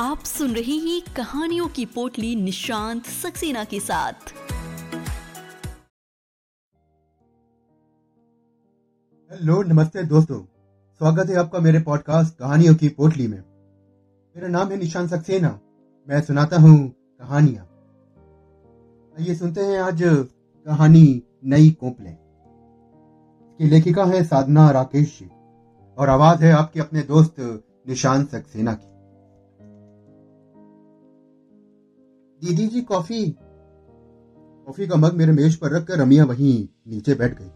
आप सुन रहे हैं कहानियों की पोटली निशांत सक्सेना के साथ। हेलो, नमस्ते दोस्तों। स्वागत है आपका मेरे पॉडकास्ट कहानियों की पोटली में। मेरा नाम है निशांत सक्सेना। मैं सुनाता हूँ कहानियाँ। आइए सुनते हैं आज कहानी नई कोपले। इसकी लेखिका है साधना राकेश जी। और आवाज़ है आपके अपने दोस्त निशांत सक्सेना की। दीदी जी कॉफ़ी। कॉफ़ी का मग मेरे मेज पर रखकर रमिया वहीं नीचे बैठ गई।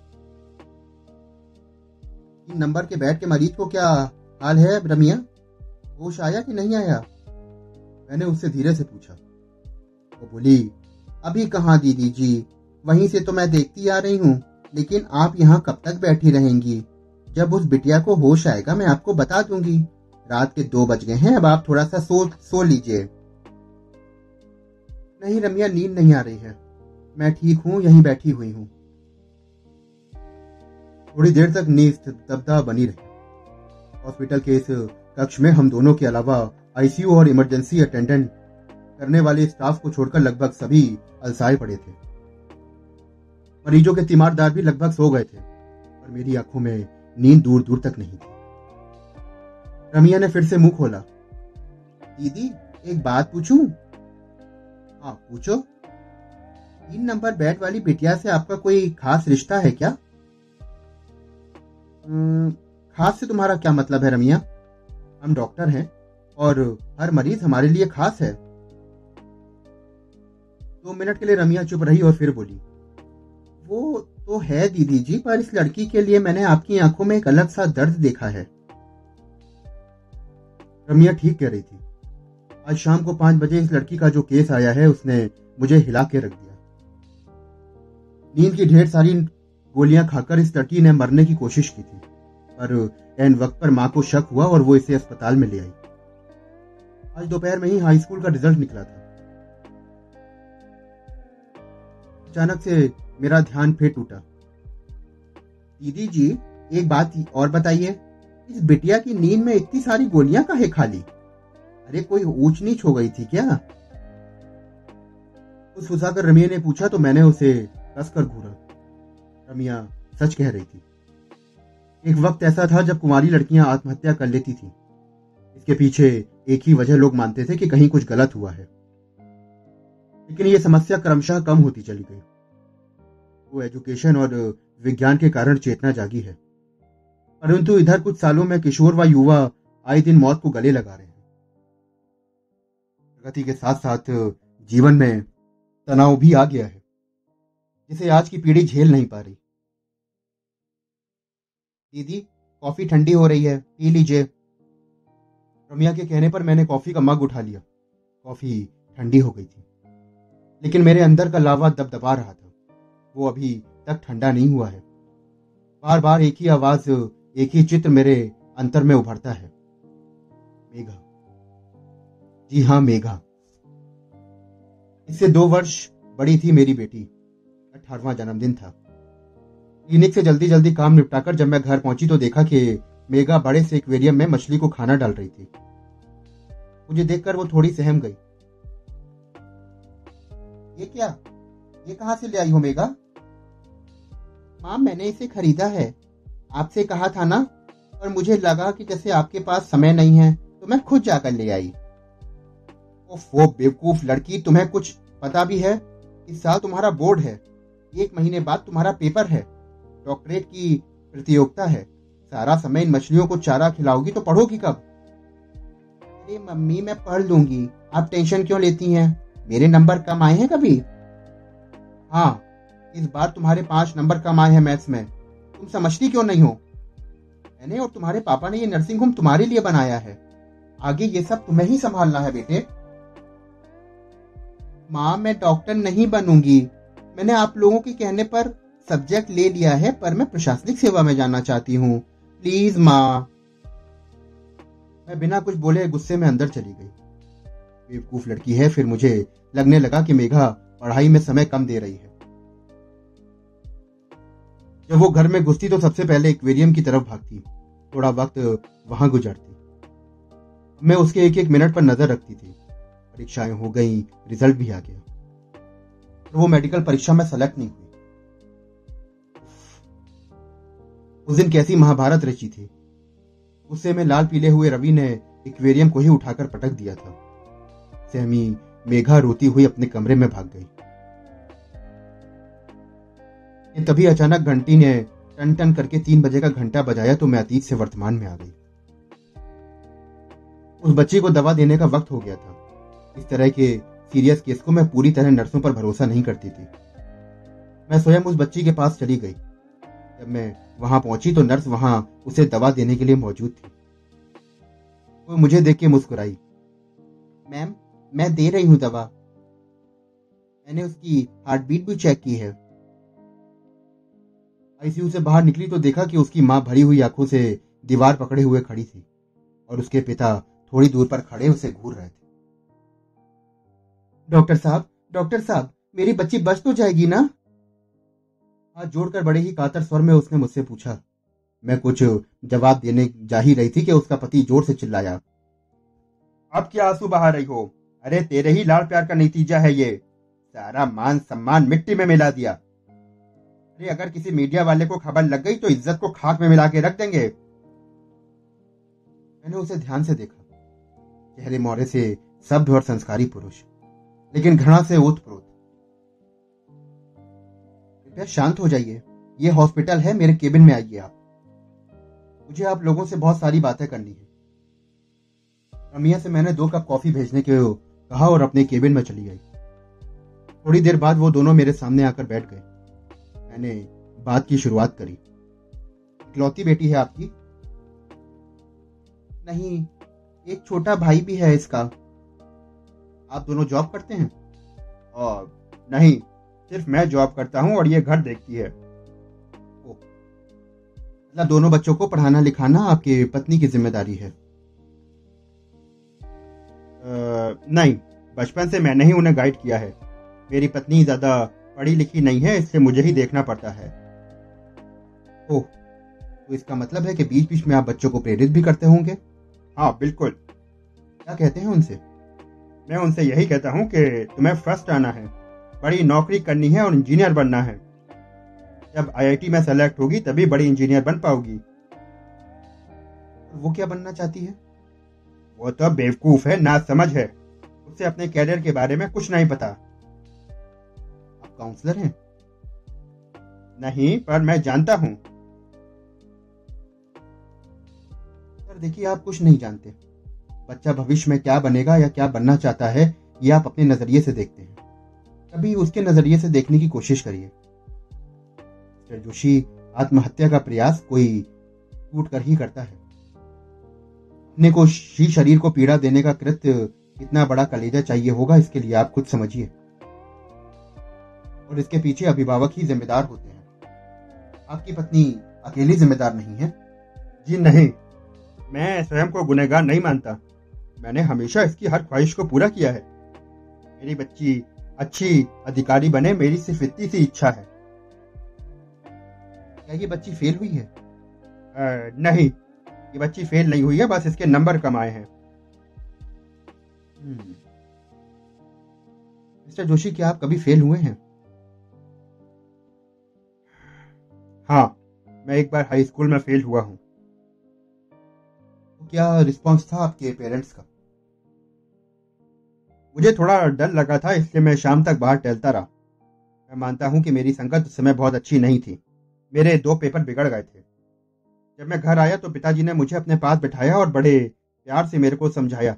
तीन नंबर के बेड के मरीज़ को क्या हाल है रमिया? होश आया कि नहीं आया? मैंने उससे धीरे से पूछा। वो बोली, अभी कहा दीदी जी? वहीं से तो मैं देखती आ रही हूँ, लेकिन आप यहाँ कब तक बैठी रहेंगी? जब उस बिटिया को होश आएगा, मैं आपको बता दूँगी। रात के दो बज गए हैं, अब आप थोड़ा सा सो सो लीजिए। नहीं रमिया, नींद नहीं आ रही है। मैं ठीक हूँ, यहीं बैठी हुई हूँ। थोड़ी देर तक नींद तबदा बनी रही। हॉस्पिटल के इस कक्ष में हम दोनों के अलावा आईसीयू और इमरजेंसी अटेंडेंट करने वाले स्टाफ को छोड़कर लगभग सभी अलसाए पड़े थे। मरीजों के तीमारदार भी लगभग सो गए थे और मेरी आँखों में नींद दूर दूर तक नहीं थी। रमिया ने फिर से मुँह खोला। दीदी, एक बात पूछूँ? हाँ पूछो। तीन नंबर बेड वाली बिटिया से आपका कोई खास रिश्ता है क्या? खास से तुम्हारा क्या मतलब है रमिया? हम डॉक्टर हैं और हर मरीज़ हमारे लिए खास है। दो मिनट के लिए रमिया चुप रही और फिर बोली, वो तो है दीदी जी, पर इस लड़की के लिए मैंने आपकी आँखों में एक अलग सा दर्द देखा है। रमिया ठीक कह रही थी। आज शाम को पाँच बजे इस लड़की का जो केस आया है, उसने मुझे हिला के रख दिया। नींद की ढेर सारी गोलियाँ खाकर इस लड़की ने मरने की कोशिश की थी, पर एन वक्त पर माँ को शक हुआ और वो इसे अस्पताल में ले आई। आज दोपहर में ही हाई स्कूल का रिज़ल्ट निकला था। अचानक से मेरा ध्यान फिर टूटा। दीदी जी, एक बात और बताइए, इस बिटिया की नींद में इतनी सारी गोलियाँ काहे खाली अरे, कोई ऊंच नीच हो गई थी क्या? उस फुसाकर रमिया ने पूछा तो मैंने उसे कसकर घूरा। रमिया सच कह रही थी। एक वक्त ऐसा था जब कुमारी लड़कियाँ आत्महत्या कर लेती थी। इसके पीछे एक ही वजह लोग मानते थे कि कहीं कुछ गलत हुआ है। लेकिन यह समस्या क्रमशः कम होती चली गई। वो एजुकेशन और विज्ञान के कारण चेतना जागी है। परंतु इधर कुछ सालों में किशोर व युवा आए दिन मौत को गले लगा रहे हैं। प्रगति के साथ साथ जीवन में तनाव भी आ गया है, जिसे आज की पीढ़ी झेल नहीं पा रही। दीदी, कॉफ़ी ठंडी हो रही है, पी लीजिए। रमिया के कहने पर मैंने कॉफ़ी का मग उठा लिया। कॉफ़ी ठंडी हो गई थी, लेकिन मेरे अंदर का लावा दबदबा रहा था। वो अभी तक ठंडा नहीं हुआ है। बार बार एक ही आवाज़, एक ही चित्र मेरे अंतर में उभरता है। मेघा जी हाँ मेघा। इससे दो वर्ष बड़ी थी मेरी बेटी। अठारवा जन्मदिन था। क्लिनिक से जल्दी जल्दी काम निपटाकर जब मैं घर पहुँची तो देखा कि मेघा बड़े से एक्वेरियम में मछली को खाना डाल रही थी। मुझे देखकर वो थोड़ी सहम गई। ये क्या? ये कहाँ से ले आई हो मेघा? माँ, मैंने इसे खरीदा है। आपसे कहा था ना, पर मुझे लगा कि जैसे आपके पास समय नहीं है तो मैं खुद जाकर ले आई। वो बेवकूफ़ लड़की, तुम्हें कुछ पता भी है? इस साल तुम्हारा बोर्ड है। एक महीने बाद तुम्हारा पेपर है। डॉक्टरेट की प्रतियोगिता है। सारा समय इन मछलियों को चारा खिलाओगी तो पढ़ोगी कब? अरे मम्मी, मैं पढ़ लूँगी। आप टेंशन क्यों लेती हैं? मेरे नंबर कम आए हैं कभी? हाँ इस बार तुम्हारे पाँच नंबर कम आए हैं मैथ्स में। तुम समझती क्यों नहीं हो? मैंने और तुम्हारे पापा ने ये नर्सिंग होम तुम्हारे लिए बनाया है। आगे ये सब तुम्हें ही संभालना है बेटे। माँ, मैं डॉक्टर नहीं बनूँगी। मैंने आप लोगों के कहने पर सब्जेक्ट ले लिया है, पर मैं प्रशासनिक सेवा में जाना चाहती हूँ। प्लीज़ माँ। मैं बिना कुछ बोले गुस्से में अंदर चली गई। बेवकूफ़ लड़की है, फिर मुझे लगने लगा कि मेघा पढ़ाई में समय कम दे रही है। जब वो घर में घुसती तो सबसे पहले एक्वेरियम की तरफ़ भागती। थोड़ा वक्त वहाँ गुजरती। मैं उसके एक एक मिनट पर नज़र रखती थी। परीक्षाएँ हो गई रिज़ल्ट भी आ गया। और वो मेडिकल परीक्षा में सेलेक्ट नहीं हुई उस दिन कैसी महाभारत रची थी। उससे में लाल पीले हुए रवि ने एक्वेरियम को ही उठाकर पटक दिया था। सहमी मेघा रोती हुई अपने कमरे में भाग गई। तभी अचानक घंटी ने टन टन करके तीन बजे का घंटा बजाया तो मैं अतीत से वर्तमान में आ गई। उस बच्ची को दवा देने का वक्त हो गया था। इस तरह के सीरियस केस को मैं पूरी तरह नर्सों पर भरोसा नहीं करती थी। मैं स्वयं उस बच्ची के पास चली गई। जब मैं वहाँ पहुँची तो नर्स वहाँ उसे दवा देने के लिए मौजूद थी। वो मुझे देख के मुस्कुराई। मैम, मैं दे रही हूँ दवा। मैंने उसकी हार्ट बीट भी चेक की है। आईसीयू से बाहर निकली तो देखा कि उसकी माँ भरी हुई आँखों से दीवार पकड़े हुए खड़ी थी और उसके पिता थोड़ी दूर पर खड़े उसे घूर रहे थे। डॉक्टर साहब डॉक्टर साहब, मेरी बच्ची बच तो जाएगी ना? हाथ जोड़कर बड़े ही कातर स्वर में उसने मुझसे पूछा। मैं कुछ जवाब देने जा ही रही थी कि उसका पति ज़ोर से चिल्लाया। अब क्या आँसू बहा रही हो? अरे, तेरे ही लाड़ प्यार का नतीजा है ये। सारा मान सम्मान मिट्टी में मिला दिया। अरे, अगर किसी मीडिया वाले को खबर लग गई तो इज़्ज़त को खाक में मिला के रख देंगे। मैंने उसे ध्यान से देखा। चेहरे मोरे से शब्द और संस्कारी पुरुष। लेकिन घृणा से ओतप्रोत कृपया शांत हो जाइए। ये हॉस्पिटल है, मेरे केबिन में आइए आप। मुझे आप लोगों से बहुत सारी बातें करनी है। रमिया से मैंने दो कप कॉफ़ी भेजने के कहा और अपने केबिन में चली गई थोड़ी देर बाद वो दोनों मेरे सामने आकर बैठ गए। मैंने बात की, शुरुआत करी। इकलौती बेटी है आपकी? नहीं, एक छोटा भाई भी है इसका। आप दोनों जॉब करते हैं? और नहीं सिर्फ़ मैं जॉब करता हूँ और ये घर देखती है। मतलब दोनों बच्चों को पढ़ाना लिखाना आपकी पत्नी की ज़िम्मेदारी है। आ, नहीं बचपन से मैंने ही उन्हें गाइड किया है। मेरी पत्नी ज़्यादा पढ़ी लिखी नहीं है इसलिए मुझे ही देखना पड़ता है। ओह तो इसका मतलब है कि बीच बीच में आप बच्चों को प्रेरित भी करते होंगे? हाँ बिल्कुल। क्या कहते हैं उनसे? मैं उनसे यही कहता हूँ कि तुम्हें फ़र्स्ट आना है। बड़ी नौकरी करनी है और इंजीनियर बनना है। जब आईआईटी में सेलेक्ट होगी, तभी बड़ी इंजीनियर बन पाओगी। वो क्या बनना चाहती है? वो तो बेवकूफ़ है ना समझ है। उसे अपने कैरियर के बारे में कुछ नहीं पता। आप काउंसलर हैं? नहीं, पर मैं जानता हूँ। देखिए, आप कुछ नहीं जानते। बच्चा भविष्य में क्या बनेगा या क्या बनना चाहता है, ये आप अपने नज़रिए से देखते हैं। कभी उसके नज़रिए से देखने की कोशिश करिए। जोशी, आत्महत्या का प्रयास कोई टूट कर ही करता है। अपने को ही शरीर को पीड़ा देने का कृत्य कितना बड़ा कलेजा चाहिए होगा, इसके लिए आप खुद समझिए। और इसके पीछे अभिभावक ही जिम्मेदार होते हैं। आपकी पत्नी अकेली जिम्मेदार नहीं है। जी नहीं, मैं स्वयं को गुनेगार नहीं मानता। मैंने हमेशा इसकी हर ख्वाहिश को पूरा किया है। मेरी बच्ची अच्छी अधिकारी बने मेरी सिर्फ़ इतनी सी इच्छा है। क्या ये बच्ची फेल हुई है? आ, नहीं ये बच्ची फेल नहीं हुई है बस इसके नंबर कम आए हैं। हम्म। मिस्टर जोशी क्या आप कभी फेल हुए हैं? हाँ मैं एक बार हाई स्कूल में फेल हुआ हूँ। क्या रिस्पांस था आपके पेरेंट्स का? मुझे थोड़ा डर लगा था, इसलिए मैं शाम तक बाहर टहलता रहा। मैं मानता हूँ कि मेरी संगत समय बहुत अच्छी नहीं थी। मेरे दो पेपर बिगड़ गए थे। जब मैं घर आया तो पिताजी ने मुझे अपने पास बिठाया और बड़े प्यार से मेरे को समझाया।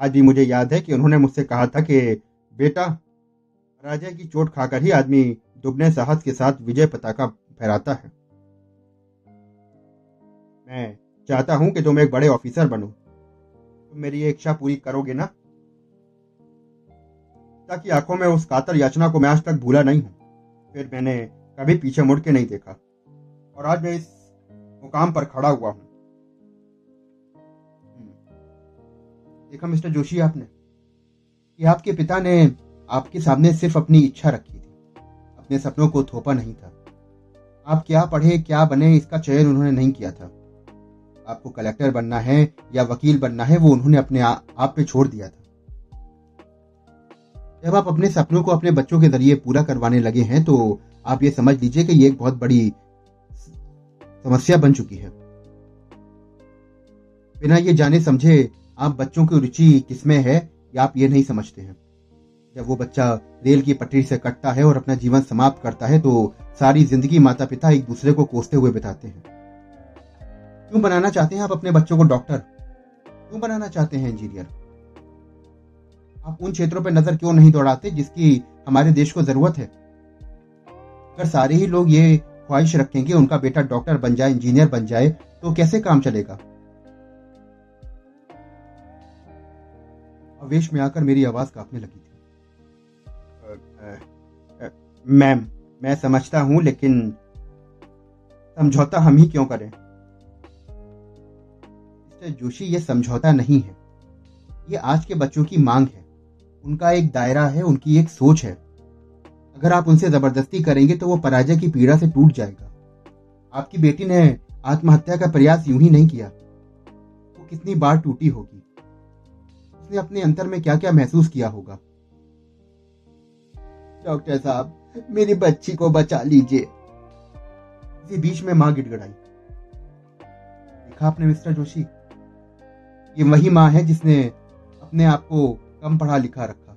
आज भी मुझे याद है कि उन्होंने मुझसे कहा था कि, बेटा, राजा की चोट खाकर ही आदमी दुगने साहस के साथ विजय पताका फहराता है। मैं चाहता हूँ कि तुम एक बड़े ऑफिसर बनो। तुम मेरी ये इच्छा पूरी करोगे ना? ताकि आँखों में उस कातर याचना को मैं आज तक भूला नहीं हूँ। फिर मैंने कभी पीछे मुड़ के नहीं देखा। और आज मैं इस मुकाम पर खड़ा हुआ हूँ। हम्म। देखा मिस्टर जोशी आपने? कि आपके पिता ने आपके सामने सिर्फ़ अपनी इच्छा रखी थी। अपने सपनों को थोपा नहीं था। आप क्या पढ़े क्या बने इसका चयन उन्होंने नहीं किया था। आपको कलेक्टर बनना है या वकील बनना है वो उन्होंने अपने आ, आप पे छोड़ दिया था। जब आप अपने सपनों को अपने बच्चों के ज़रिए पूरा करवाने लगे हैं तो आप ये समझ लीजिए कि ये एक बहुत बड़ी समस्या बन चुकी है। बिना ये जाने समझे आप बच्चों की रुचि किसमें है, या आप ये नहीं समझते हैं। जब वो बच्चा रेल की पटरी से कटता है और अपना जीवन समाप्त करता है तो सारी ज़िंदगी माता पिता एक दूसरे को कोसते हुए बिताते हैं। क्यों बनाना चाहते हैं आप अपने बच्चों को, डॉक्टर? क्यों बनाना चाहते हैं इंजीनियर? आप उन क्षेत्रों पर नज़र क्यों नहीं दौड़ाते जिसकी हमारे देश को ज़रूरत है? अगर सारे ही लोग ये ख्वाहिश रखेंगे उनका बेटा डॉक्टर बन जाए, इंजीनियर बन जाए तो कैसे काम चलेगा? आवेश में आकर मेरी आवाज़ कांपने लगी थी। मैम, मैं समझता हूँ, लेकिन समझौता हम ही क्यों करें? जोशी, ये समझौता नहीं है। ये आज के बच्चों की मांग है। उनका एक दायरा है, उनकी एक सोच है। अगर आप उनसे ज़बरदस्ती करेंगे तो वो पराजय की पीड़ा से टूट जाएगा। आपकी बेटी ने आत्महत्या का प्रयास यूँ ही नहीं किया। वो कितनी बार टूटी होगी। उसने अपने अंतर में क्या क्या महसूस किया होगा? डॉक्टर साहब, मेरी बच्ची को बचा लीजिए। इसी बीच में माँ गिड़गड़ाई। देखा आपने मिस्टर जोशी? ये वही माँ है जिसने अपने आप को कम पढ़ा लिखा रखा।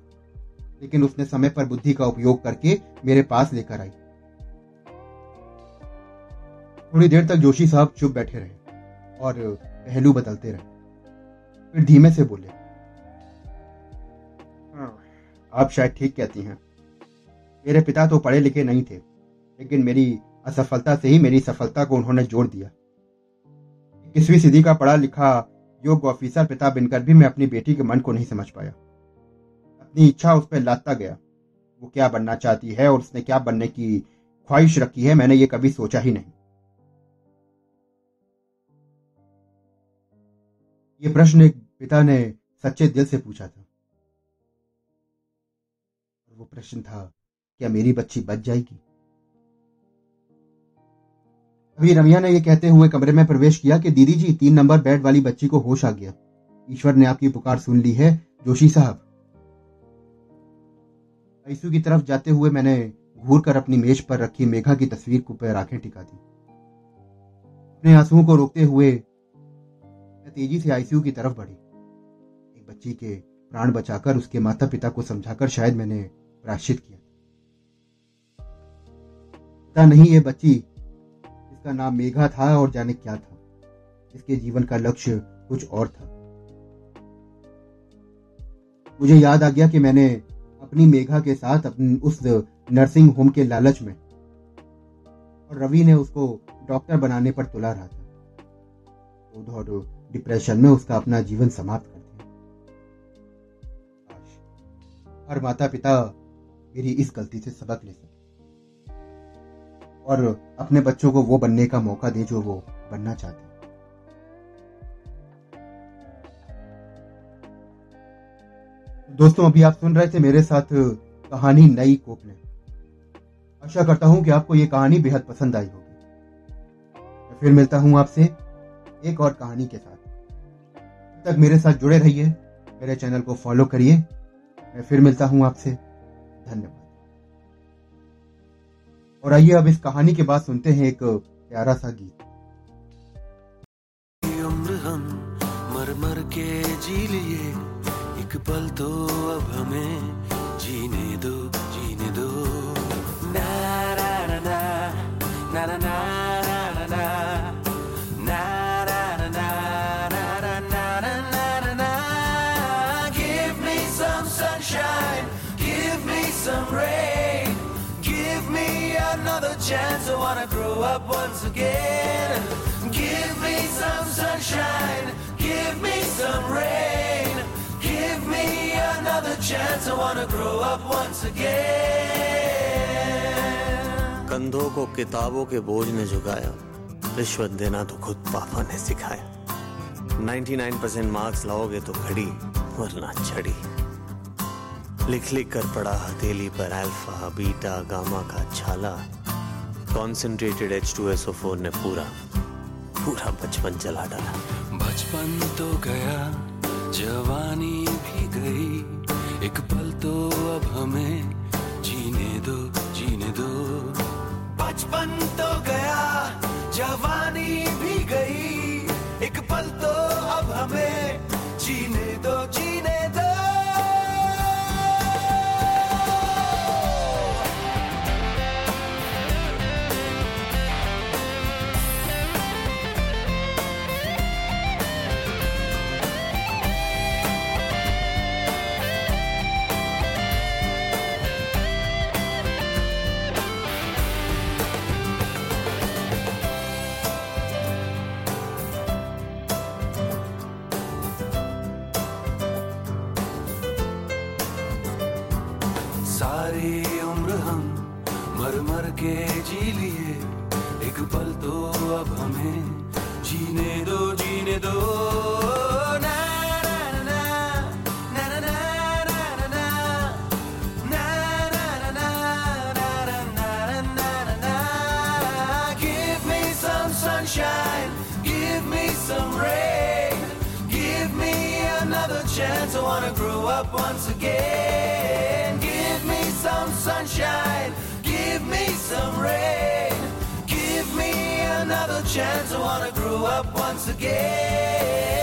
लेकिन उसने समय पर बुद्धि का उपयोग करके मेरे पास लेकर आई। थोड़ी देर तक जोशी साहब चुप बैठे रहे और पहलू बदलते रहे। फिर धीमे से बोले हाँ, आप शायद ठीक कहती हैं। मेरे पिता तो पढ़े लिखे नहीं थे लेकिन मेरी असफलता से ही मेरी सफलता को उन्होंने जोड़ दिया। इक्कीसवीं सदी का पढ़ा लिखा योग्य ऑफिसर पिता बनकर भी मैं अपनी बेटी के मन को नहीं समझ पाया। अपनी इच्छा उस पर लाता गया। वो क्या बनना चाहती है और उसने क्या बनने की ख्वाहिश रखी है, मैंने ये कभी सोचा ही नहीं। ये प्रश्न एक पिता ने सच्चे दिल से पूछा था। और वो प्रश्न था, क्या मेरी बच्ची बच जाएगी? अभी रमिया ने यह कहते हुए कमरे में प्रवेश किया कि दीदी जी, तीन नंबर बेड वाली बच्ची को होश आ गया। ईश्वर ने आपकी पुकार सुन ली है, जोशी साहब। आईसू की तरफ़ जाते हुए मैंने घूर कर अपनी मेज पर रखी मेघा की तस्वीर को पर आँखें टिका दी। अपने आंसुओं को रोकते हुए मैं तेज़ी से आईसीयू की तरफ़ बढ़ी। एक बच्ची के प्राण बचाकर उसके माता पिता को समझाकर शायद मैंने प्राश्चित किया। पता नहीं ये बच्ची इसका नाम मेघा था और जाने क्या था। इसके जीवन का लक्ष्य कुछ और था। मुझे याद आ गया कि मैंने अपनी मेघा के साथ अपनी उस नर्सिंग होम के लालच में। और रवि ने उसको डॉक्टर बनाने पर तुला रहा था। उधर डिप्रेशन में उसका अपना जीवन समाप्त कर दिया। हर माता पिता मेरी इस गलती से सबक ले सके। और अपने बच्चों को वो बनने का मौका दें जो वो बनना चाहते हैं। दोस्तों, अभी आप सुन रहे थे मेरे साथ कहानी नई कोप ने आशा करता हूँ कि आपको ये कहानी बेहद पसंद आई होगी। फिर मिलता हूँ आपसे एक और कहानी के साथ। तक मेरे साथ जुड़े रहिए, मेरे चैनल को फॉलो करिए। मैं फिर मिलता हूँ आपसे। धन्यवाद। और आइए अब इस कहानी के बाद सुनते हैं एक प्यारा सा गीत। मर मर के जी लिए एक पल तो अब हमें जीने दो जीने दो ना ना ना ना ना ना ना ना ना ना ना ना ना ना ना ना ना ना Give me some sunshine, give me some rain, give me another chance. I wanna grow up once again. Give me some sunshine, give me some rain, give me Another chance. I wanna grow up once again. कंधों को किताबों के बोझ ने झुकाया। रिश्वत देना तो खुद पापा ने सिखाया। 99% मार्क्स लाओगे तो घड़ी वरना छड़ी लिख लिख कर पड़ा हथेली पर अल्फ़ा बीटा गामा का छाला। कॉन्सेंट्रेटेड H2SO4 ने पूरा पूरा बचपन चला डाला। बचपन तो गया जवानी भी गई। एक पल तो अब हमें जीने दो जीने दो। बचपन तो गया, जवानी भी गई। एक पल तो अब हमें wanna grow up once again. Give me some sunshine, give me some rain, give me another chance. I wanna grow up once again.